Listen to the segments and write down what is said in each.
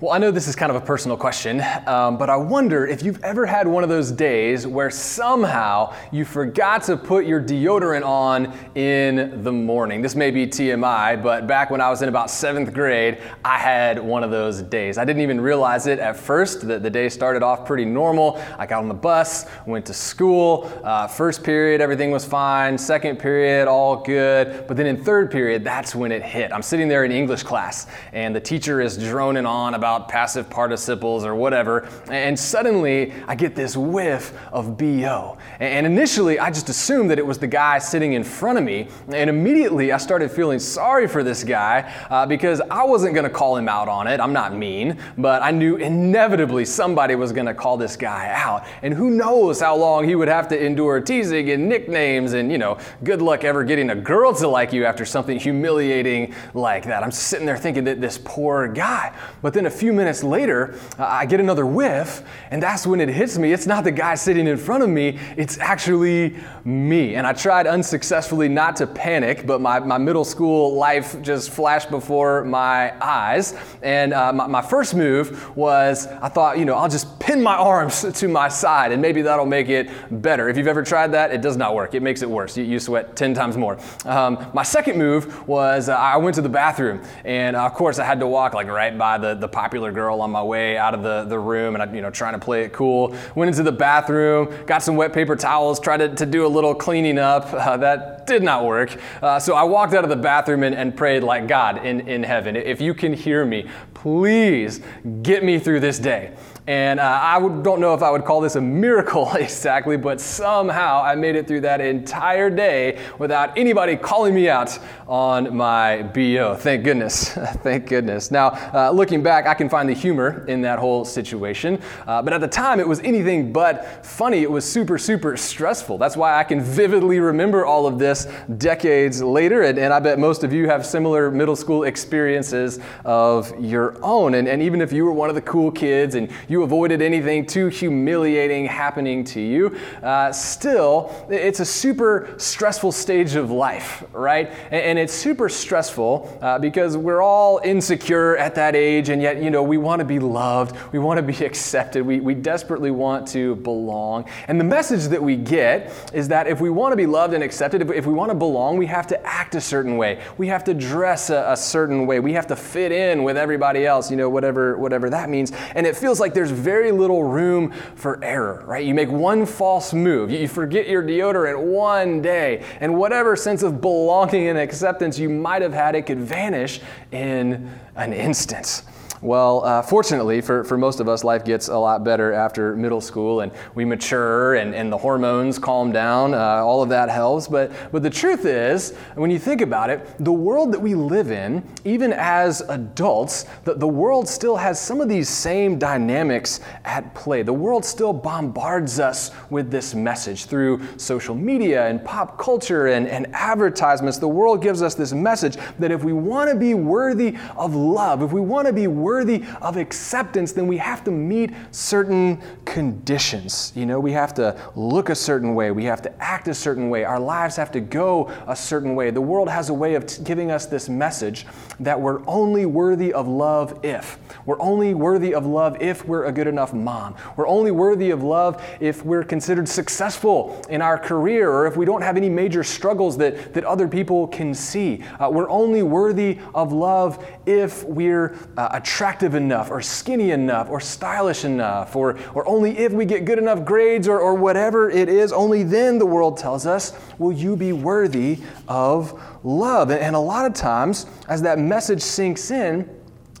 Well, I know this is kind of a personal question, um, but I wonder if you've ever had one of those days where somehow you forgot to put your deodorant on in the morning. This may be TMI, but back when I was in about seventh grade, I had one of those days. I didn't even realize it at first. The, the day started off pretty normal. I got on the bus, went to school. Uh, first period, everything was fine. Second period, all good. But then in third period, that's when it hit. I'm sitting there in English class, and the teacher is droning on about about passive participles or whatever, and suddenly I get this whiff of BO. And initially I just assumed that it was the guy sitting in front of me, and immediately I started feeling sorry for this guy uh, because I wasn't gonna call him out on it. I'm not mean, but I knew inevitably somebody was gonna call this guy out. And who knows how long he would have to endure teasing and nicknames, and you know, good luck ever getting a girl to like you after something humiliating like that. I'm sitting there thinking that this poor guy. But then a few minutes later, uh, I get another whiff, and that's when it hits me. It's not the guy sitting in front of me, it's actually me. And I tried unsuccessfully not to panic, but my, my middle school life just flashed before my eyes. And uh, my, my first move was I thought, you know, I'll just pin my arms to my side, and maybe that'll make it better. If you've ever tried that, it does not work. It makes it worse. You, you sweat 10 times more. Um, my second move was uh, I went to the bathroom, and uh, of course, I had to walk like right by the, the popular girl on my way out of the, the room and I, you know, trying to play it cool. Went into the bathroom, got some wet paper towels, tried to, to do a little cleaning up. Uh, that did not work. Uh, so I walked out of the bathroom and, and prayed like, God in, in heaven, if you can hear me, please get me through this day. And uh, I would, don't know if I would call this a miracle exactly, but somehow I made it through that entire day without anybody calling me out on my BO. Thank goodness. Thank goodness. Now, uh, looking back, can find the humor in that whole situation. Uh, but at the time, it was anything but funny. It was super, super stressful. That's why I can vividly remember all of this decades later. And, and I bet most of you have similar middle school experiences of your own. And, and even if you were one of the cool kids and you you avoided anything too humiliating happening to you, uh, still, it's a super stressful stage of life, right? And, and it's super stressful uh, because we're all insecure at that age, and yet, you know, we want to be loved, we want to be accepted, we, we desperately want to belong. And the message that we get is that if we want to be loved and accepted, if, if we want to belong, we have to act a certain way, we have to dress a, a certain way, we have to fit in with everybody else, you know, whatever, whatever that means. And it feels like there's very little room for error, right? You make one false move, you forget your deodorant one day, and whatever sense of belonging and acceptance you might have had, it could vanish in an instant. Well, uh, fortunately for, for most of us, life gets a lot better after middle school and we mature and, and the hormones calm down. Uh, all of that helps. But, but the truth is, when you think about it, the world that we live in, even as adults, the, the world still has some of these same dynamics at play. The world still bombards us with this message through social media and pop culture and, and advertisements. The world gives us this message that if we want to be worthy of love, if we want to be worthy worthy of acceptance, then we have to meet certain conditions. You know, we have to look a certain way, we have to act a certain way, our lives have to go a certain way. The world has a way of t- giving us this message that we're only worthy of love if. We're only worthy of love if we're a good enough mom. We're only worthy of love if we're considered successful in our career or if we don't have any major struggles that, that other people can see. Uh, we're only worthy of love if we're uh, attracted attractive enough or skinny enough or stylish enough or, or only if we get good enough grades or, or whatever it is, only then the world tells us, will you be worthy of love? And, and a lot of times, as that message sinks in,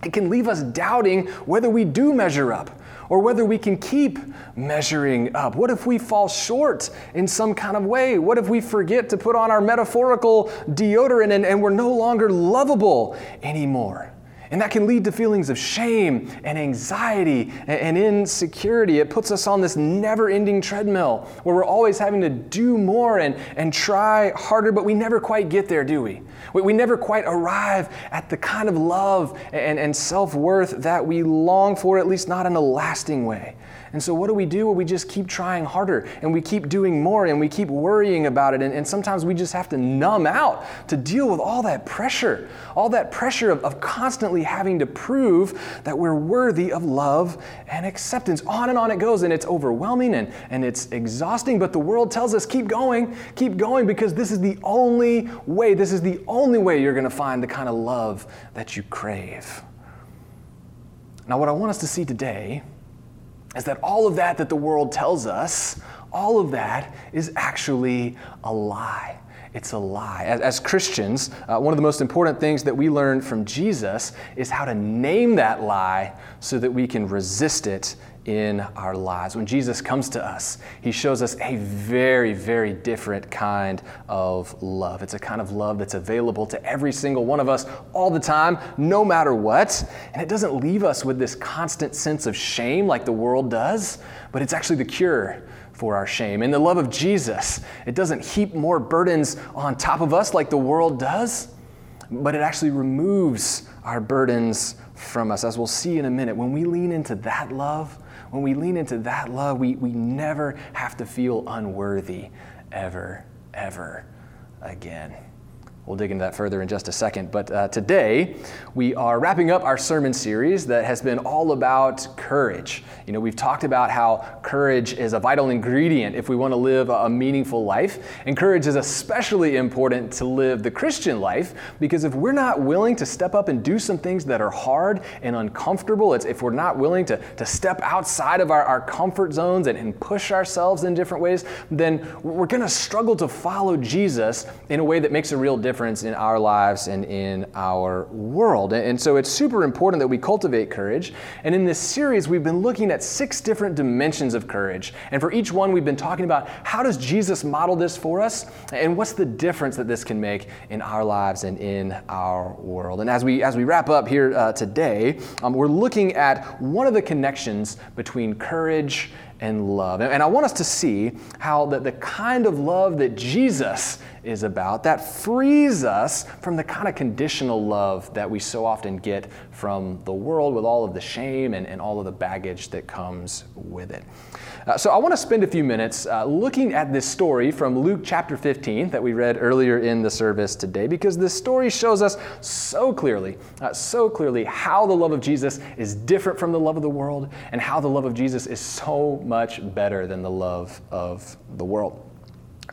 it can leave us doubting whether we do measure up or whether we can keep measuring up. What if we fall short in some kind of way? What if we forget to put on our metaphorical deodorant and, and we're no longer lovable anymore? And that can lead to feelings of shame and anxiety and insecurity. It puts us on this never ending treadmill where we're always having to do more and, and try harder, but we never quite get there, do we? We, we never quite arrive at the kind of love and, and self worth that we long for, at least not in a lasting way. And so, what do we do? Well, We just keep trying harder and we keep doing more and we keep worrying about it. And, and sometimes we just have to numb out to deal with all that pressure, all that pressure of, of constantly having to prove that we're worthy of love and acceptance. On and on it goes, and it's overwhelming and, and it's exhausting. But the world tells us keep going, keep going, because this is the only way, this is the only way you're going to find the kind of love that you crave. Now, what I want us to see today is that all of that that the world tells us, all of that is actually a lie. It's a lie. As, as Christians, uh, one of the most important things that we learn from Jesus is how to name that lie so that we can resist it in our lives. When Jesus comes to us, he shows us a very, very different kind of love. It's a kind of love that's available to every single one of us all the time, no matter what. And it doesn't leave us with this constant sense of shame like the world does, but it's actually the cure for our shame. In the love of Jesus, it doesn't heap more burdens on top of us like the world does, but it actually removes our burdens from us. As we'll see in a minute, when we lean into that love, when we lean into that love, we, we never have to feel unworthy ever, ever again. We'll dig into that further in just a second. But uh, today, we are wrapping up our sermon series that has been all about courage. You know, we've talked about how courage is a vital ingredient if we want to live a meaningful life. And courage is especially important to live the Christian life because if we're not willing to step up and do some things that are hard and uncomfortable, if we're not willing to, to step outside of our, our comfort zones and, and push ourselves in different ways, then we're going to struggle to follow Jesus in a way that makes a real difference difference in our lives and in our world. And so it's super important that we cultivate courage. And in this series, we've been looking at six different dimensions of courage. And for each one, we've been talking about how does Jesus model this for us and what's the difference that this can make in our lives and in our world. And as we as we wrap up here uh, today, um, we're looking at one of the connections between courage and love. And I want us to see how the, the kind of love that Jesus is about that frees us from the kind of conditional love that we so often get from the world with all of the shame and, and all of the baggage that comes with it. Uh, so I want to spend a few minutes uh, looking at this story from Luke chapter 15 that we read earlier in the service today because this story shows us so clearly, uh, so clearly how the love of Jesus is different from the love of the world and how the love of Jesus is so much better than the love of the world.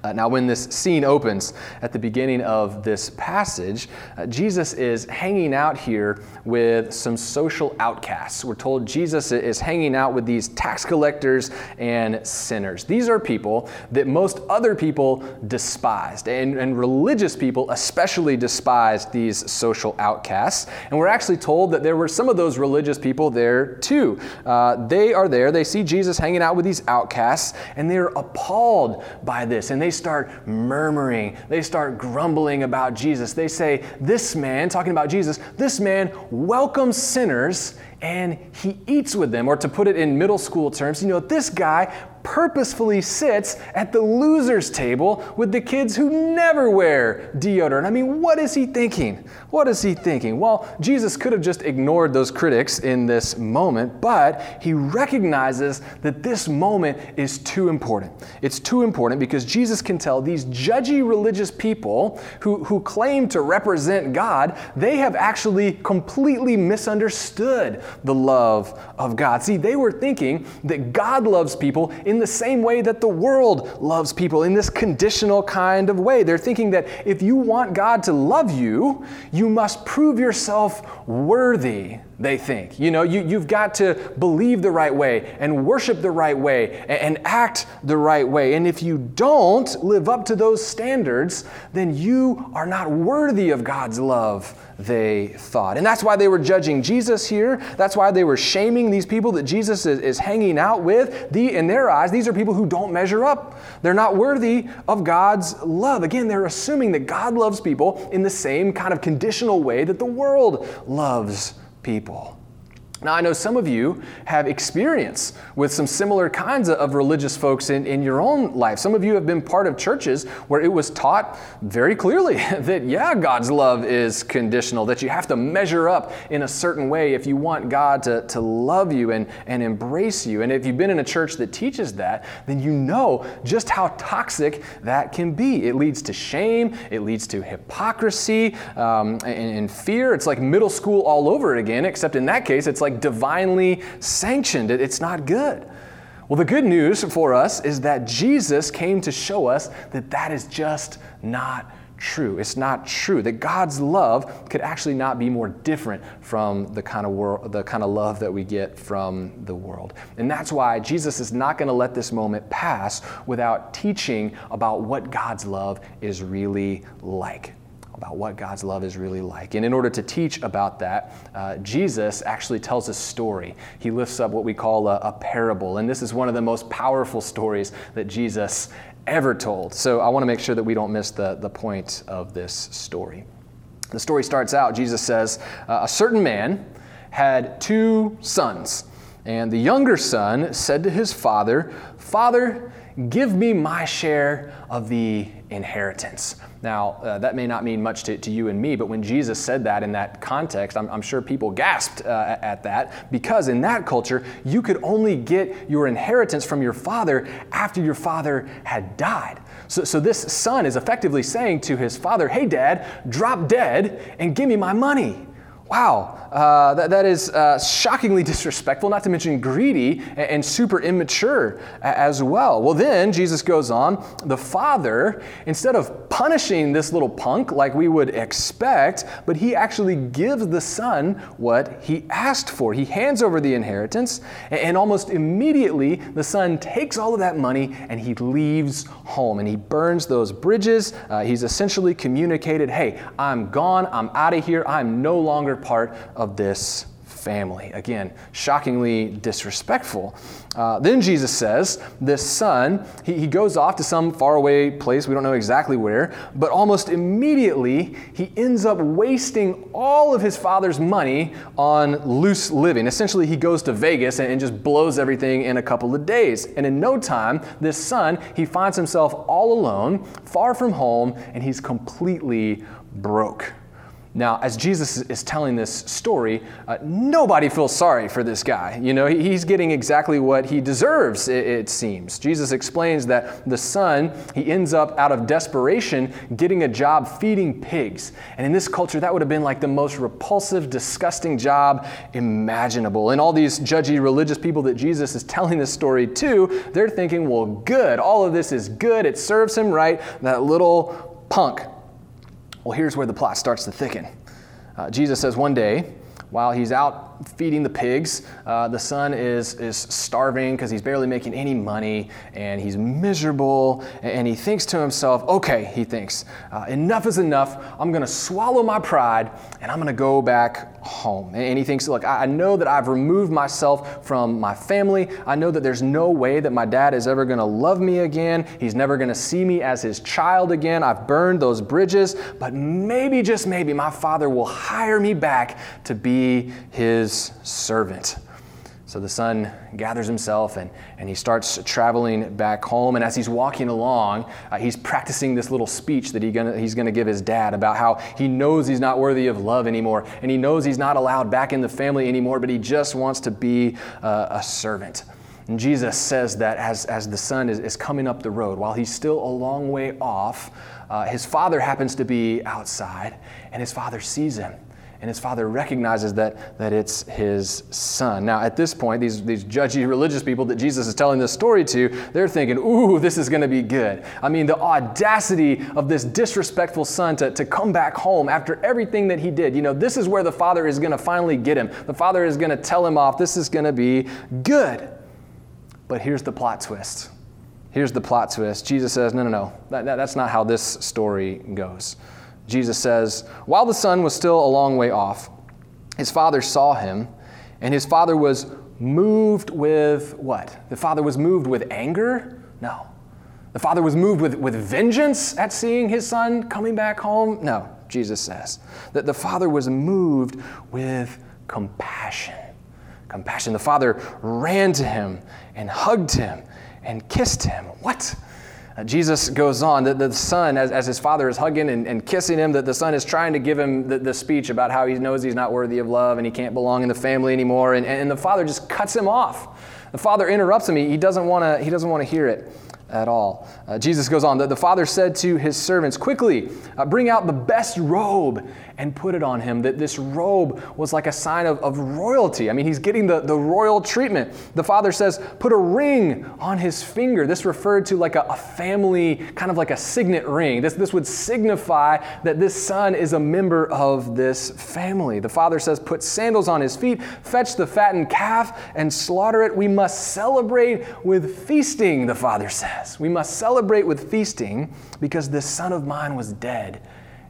Uh, now, when this scene opens at the beginning of this passage, uh, Jesus is hanging out here with some social outcasts. We're told Jesus is hanging out with these tax collectors and sinners. These are people that most other people despised, and, and religious people especially despised these social outcasts. And we're actually told that there were some of those religious people there too. Uh, they are there, they see Jesus hanging out with these outcasts, and they're appalled by this. And they start murmuring. They start grumbling about Jesus. They say, This man, talking about Jesus, this man welcomes sinners and he eats with them. Or to put it in middle school terms, you know, this guy purposefully sits at the loser's table with the kids who never wear deodorant. I mean, what is he thinking? What is he thinking? Well, Jesus could have just ignored those critics in this moment, but he recognizes that this moment is too important. It's too important because Jesus can tell these judgy religious people who, who claim to represent God, they have actually completely misunderstood the love of God. See, they were thinking that God loves people in the same way that the world loves people, in this conditional kind of way. They're thinking that if you want God to love you, you must prove yourself worthy they think. You know, you, you've got to believe the right way and worship the right way and, and, act the right way. And if you don't live up to those standards, then you are not worthy of God's love, they thought. And that's why they were judging Jesus here. That's why they were shaming these people that Jesus is, is hanging out with. The, in their eyes, these are people who don't measure up. They're not worthy of God's love. Again, they're assuming that God loves people in the same kind of conditional way that the world loves people. Now, I know some of you have experience with some similar kinds of religious folks in, in your own life. Some of you have been part of churches where it was taught very clearly that, yeah, God's love is conditional, that you have to measure up in a certain way if you want God to, to love you and, and embrace you. And if you've been in a church that teaches that, then you know just how toxic that can be. It leads to shame, it leads to hypocrisy um, and, and fear. It's like middle school all over again, except in that case, it's like like divinely sanctioned. It's not good. Well, the good news for us is that Jesus came to show us that that is just not true. It's not true that God's love could actually not be more different from the kind of world, the kind of love that we get from the world. And that's why Jesus is not going to let this moment pass without teaching about what God's love is really like about what God's love is really like. And in order to teach about that, uh, Jesus actually tells a story. He lifts up what we call a, a parable. And this is one of the most powerful stories that Jesus ever told. So I want to make sure that we don't miss the, the point of this story. The story starts out, Jesus says, uh, A certain man had two sons. And the younger son said to his father, Father, give me my share of the inheritance. Now, uh, that may not mean much to, to, you and me, but when Jesus said that in that context, I'm, I'm sure people gasped uh, at that because in that culture, you could only get your inheritance from your father after your father had died. So, so this son is effectively saying to his father, Hey, dad, drop dead and give me my money. Wow, uh, that, that is uh, shockingly disrespectful, not to mention greedy and, and, super immature as well. Well, then Jesus goes on, the father, instead of punishing this little punk like we would expect, but he actually gives the son what he asked for. He hands over the inheritance, and, and almost immediately the son takes all of that money and he leaves home and he burns those bridges. Uh, he's essentially communicated, hey, I'm gone, I'm out of here, I'm no longer part of this family. Again, shockingly disrespectful. Uh, then Jesus says, This son, he, he goes off to some faraway place, we don't know exactly where, but almost immediately he ends up wasting all of his father's money on loose living. Essentially, he goes to Vegas and, and just blows everything in a couple of days. And in no time, this son, he finds himself all alone, far from home, and he's completely broke. Now, as Jesus is telling this story, uh, nobody feels sorry for this guy. You know, he's getting exactly what he deserves, it, it, seems. Jesus explains that the son, he ends up out of desperation getting a job feeding pigs. And in this culture, that would have been like the most repulsive, disgusting job imaginable. And all these judgy religious people that Jesus is telling this story to, they're thinking, well, good, all of this is good, it serves him right. That little punk well, here's where the plot starts to thicken. Uh, Jesus says one day, while he's out feeding the pigs. Uh, the son is, is starving because he's barely making any money and he's miserable. And he thinks to himself, okay, he thinks, uh, enough is enough. I'm going to swallow my pride and I'm going to go back home. And he thinks, look, I know that I've removed myself from my family. I know that there's no way that my dad is ever going to love me again. He's never going to see me as his child again. I've burned those bridges, but maybe, just maybe, my father will hire me back to be his his servant. So the son gathers himself and, and he starts traveling back home. And as he's walking along, uh, he's practicing this little speech that he gonna, he's going to give his dad about how he knows he's not worthy of love anymore. And he knows he's not allowed back in the family anymore, but he just wants to be uh, a servant. And Jesus says that as, as the son is, is coming up the road, while he's still a long way off, uh, his father happens to be outside, and his father sees him and his father recognizes that, that it's his son. Now, at this point, these, these judgy religious people that Jesus is telling this story to, they're thinking, ooh, this is going to be good. I mean, the audacity of this disrespectful son to, to come back home after everything that he did. You know, this is where the father is going to finally get him. The father is going to tell him off. This is going to be good. But here's the plot twist. Here's the plot twist. Jesus says, no, no, no, that, that, that's not how this story goes. Jesus says, While the son was still a long way off, his father saw him, and his father was moved with what? The father was moved with anger? No. The father was moved with, with vengeance at seeing his son coming back home? No, Jesus says. That the father was moved with compassion. Compassion. The father ran to him and hugged him and kissed him. What? Uh, Jesus goes on, that the son, as, as his father is hugging and, and kissing him, that the son is trying to give him the, the, speech about how he knows he's not worthy of love and he can't belong in the family anymore. And, and the father just cuts him off. The father interrupts him. He, he doesn't want to he doesn't want to hear it at all. Uh, Jesus goes on, the, the father said to his servants, Quickly, uh, bring out the best robe and put it on him. That this robe was like a sign of, of royalty. I mean, he's getting the, the royal treatment. The father says, Put a ring on his finger. This referred to like a, a family, kind of like a signet ring. This, this would signify that this son is a member of this family. The father says, Put sandals on his feet, fetch the fattened calf, and slaughter it. We must celebrate with feasting, the father says. We must celebrate with feasting because this son of mine was dead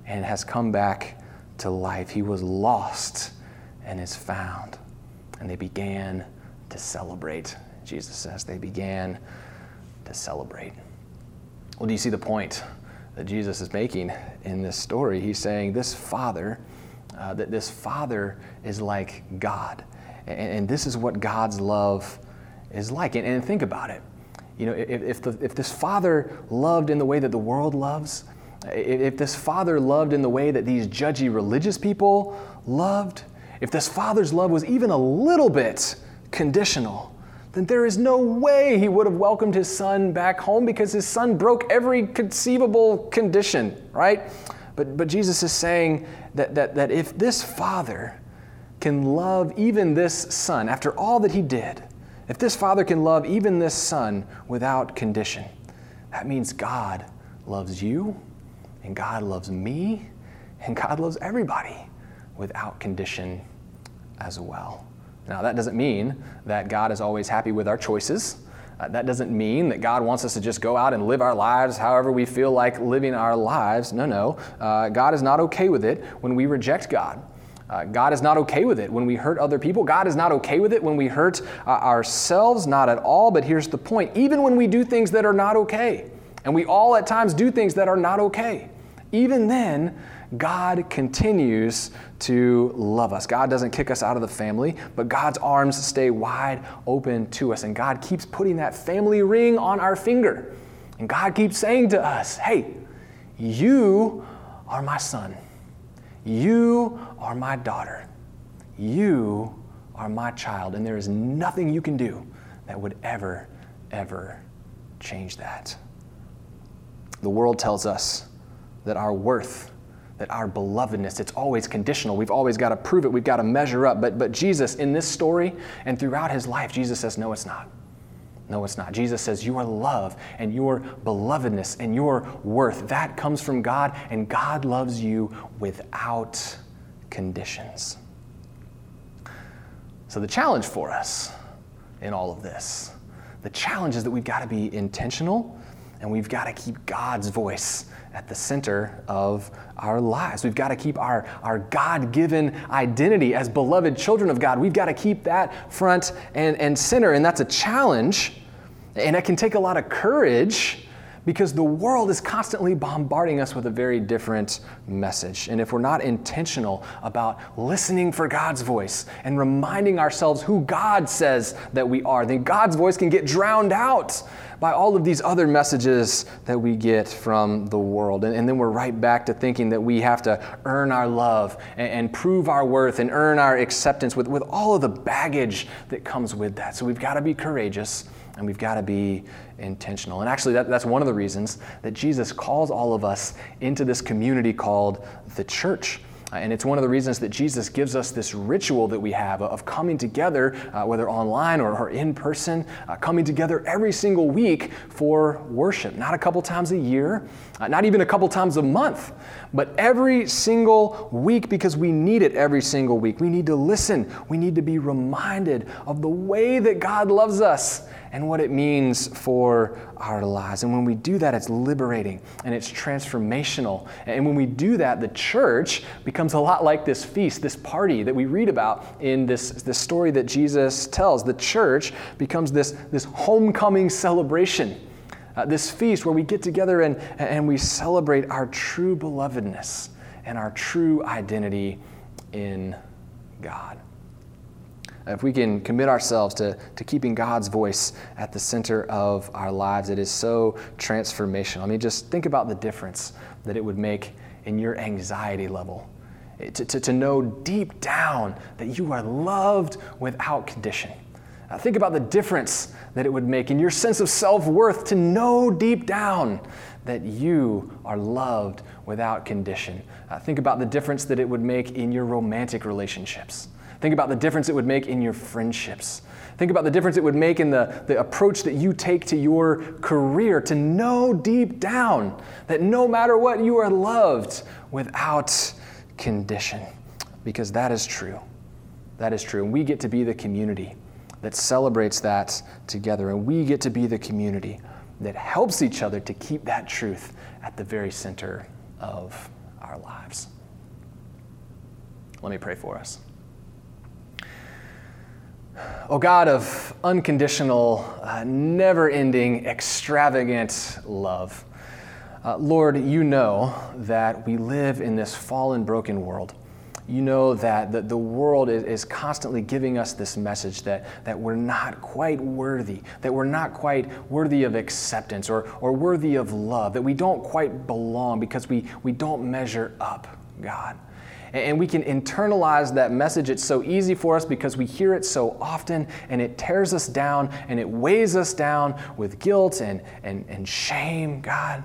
and has come back to life. He was lost and is found. And they began to celebrate. Jesus says they began to celebrate. Well, do you see the point that Jesus is making in this story? He's saying this father, uh, that this father is like God. And, and, this is what God's love is like. And, and think about it you know, if, if, the, if this father loved in the way that the world loves, if this father loved in the way that these judgy religious people loved, if this father's love was even a little bit conditional, then there is no way he would have welcomed his son back home because his son broke every conceivable condition, right? But, but Jesus is saying that, that, that if this father can love even this son after all that he did, if this father can love even this son without condition, that means God loves you, and God loves me, and God loves everybody without condition as well. Now, that doesn't mean that God is always happy with our choices. Uh, that doesn't mean that God wants us to just go out and live our lives however we feel like living our lives. No, no. Uh, God is not okay with it when we reject God. Uh, God is not okay with it when we hurt other people. God is not okay with it when we hurt uh, ourselves, not at all. But here's the point even when we do things that are not okay, and we all at times do things that are not okay, even then, God continues to love us. God doesn't kick us out of the family, but God's arms stay wide open to us. And God keeps putting that family ring on our finger. And God keeps saying to us, hey, you are my son. You are my daughter. You are my child. And there is nothing you can do that would ever, ever change that. The world tells us that our worth, that our belovedness, it's always conditional. We've always got to prove it. We've got to measure up. But, but Jesus, in this story and throughout his life, Jesus says, no, it's not. No, it's not. Jesus says your love and your belovedness and your worth, that comes from God, and God loves you without conditions. So, the challenge for us in all of this, the challenge is that we've got to be intentional and we've got to keep God's voice at the center of our lives. We've got to keep our, our God given identity as beloved children of God. We've got to keep that front and, and center. And that's a challenge and it can take a lot of courage because the world is constantly bombarding us with a very different message. And if we're not intentional about listening for God's voice and reminding ourselves who God says that we are, then God's voice can get drowned out by all of these other messages that we get from the world. And, and then we're right back to thinking that we have to earn our love and, and prove our worth and earn our acceptance with, with all of the baggage that comes with that. So we've got to be courageous and we've got to be intentional. And actually, that, that's one of the reasons that Jesus calls all of us into this community called the church. Uh, and it's one of the reasons that Jesus gives us this ritual that we have of coming together, uh, whether online or, or in person, uh, coming together every single week for worship. Not a couple times a year, uh, not even a couple times a month, but every single week because we need it every single week. We need to listen. We need to be reminded of the way that God loves us and what it means for our lives. And when we do that, it's liberating and it's transformational. And when we do that, the church becomes a lot like this feast, this party that we read about in this, this story that Jesus tells. The church becomes this, this homecoming celebration. Uh, this feast where we get together and, and we celebrate our true belovedness and our true identity in God. If we can commit ourselves to, to keeping God's voice at the center of our lives, it is so transformational. I mean, just think about the difference that it would make in your anxiety level. To, to, to know deep down that you are loved without condition. Uh, think about the difference that it would make in your sense of self worth to know deep down that you are loved without condition. Uh, think about the difference that it would make in your romantic relationships. Think about the difference it would make in your friendships. Think about the difference it would make in the, the approach that you take to your career to know deep down that no matter what, you are loved without condition. Because that is true. That is true. And we get to be the community that celebrates that together. And we get to be the community that helps each other to keep that truth at the very center of our lives. Let me pray for us. O God of unconditional, uh, never ending, extravagant love, uh, Lord, you know that we live in this fallen, broken world. You know that the, the world is, is constantly giving us this message that, that we're not quite worthy, that we're not quite worthy of acceptance or, or worthy of love, that we don't quite belong because we, we don't measure up, God and we can internalize that message. It's so easy for us because we hear it so often and it tears us down and it weighs us down with guilt and, and, and shame, God.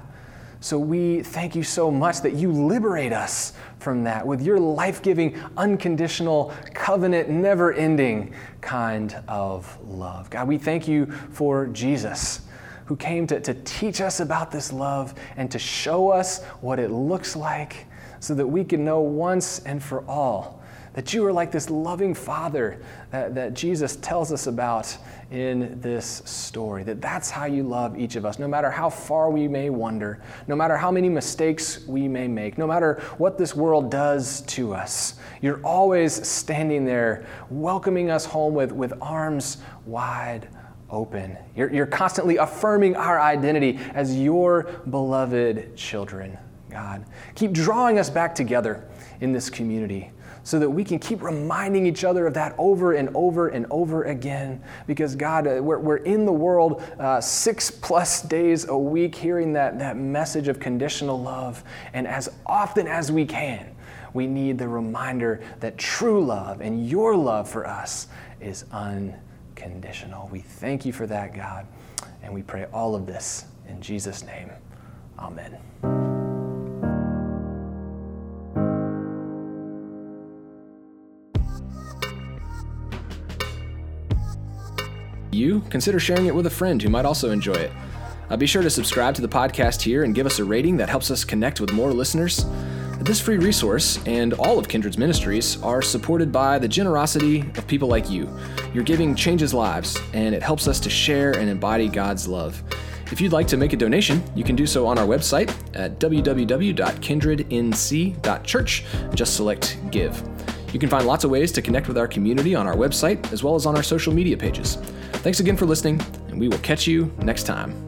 So we thank you so much that you liberate us from that with your life giving, unconditional, covenant, never ending kind of love. God, we thank you for Jesus who came to, to teach us about this love and to show us what it looks like so that we can know once and for all that you are like this loving Father that, that Jesus tells us about in this story. That that's how you love each of us, no matter how far we may wander, no matter how many mistakes we may make, no matter what this world does to us. You're always standing there, welcoming us home with, with arms wide open. You're, you're constantly affirming our identity as your beloved children. God. Keep drawing us back together in this community so that we can keep reminding each other of that over and over and over again. Because, God, uh, we're, we're in the world uh, six plus days a week hearing that, that message of conditional love. And as often as we can, we need the reminder that true love and your love for us is unconditional. We thank you for that, God. And we pray all of this in Jesus' name. Amen. You, consider sharing it with a friend who might also enjoy it. Uh, be sure to subscribe to the podcast here and give us a rating that helps us connect with more listeners. This free resource and all of Kindred's ministries are supported by the generosity of people like you. Your giving changes lives, and it helps us to share and embody God's love. If you'd like to make a donation, you can do so on our website at www.kindrednc.church just select Give. You can find lots of ways to connect with our community on our website as well as on our social media pages. Thanks again for listening, and we will catch you next time.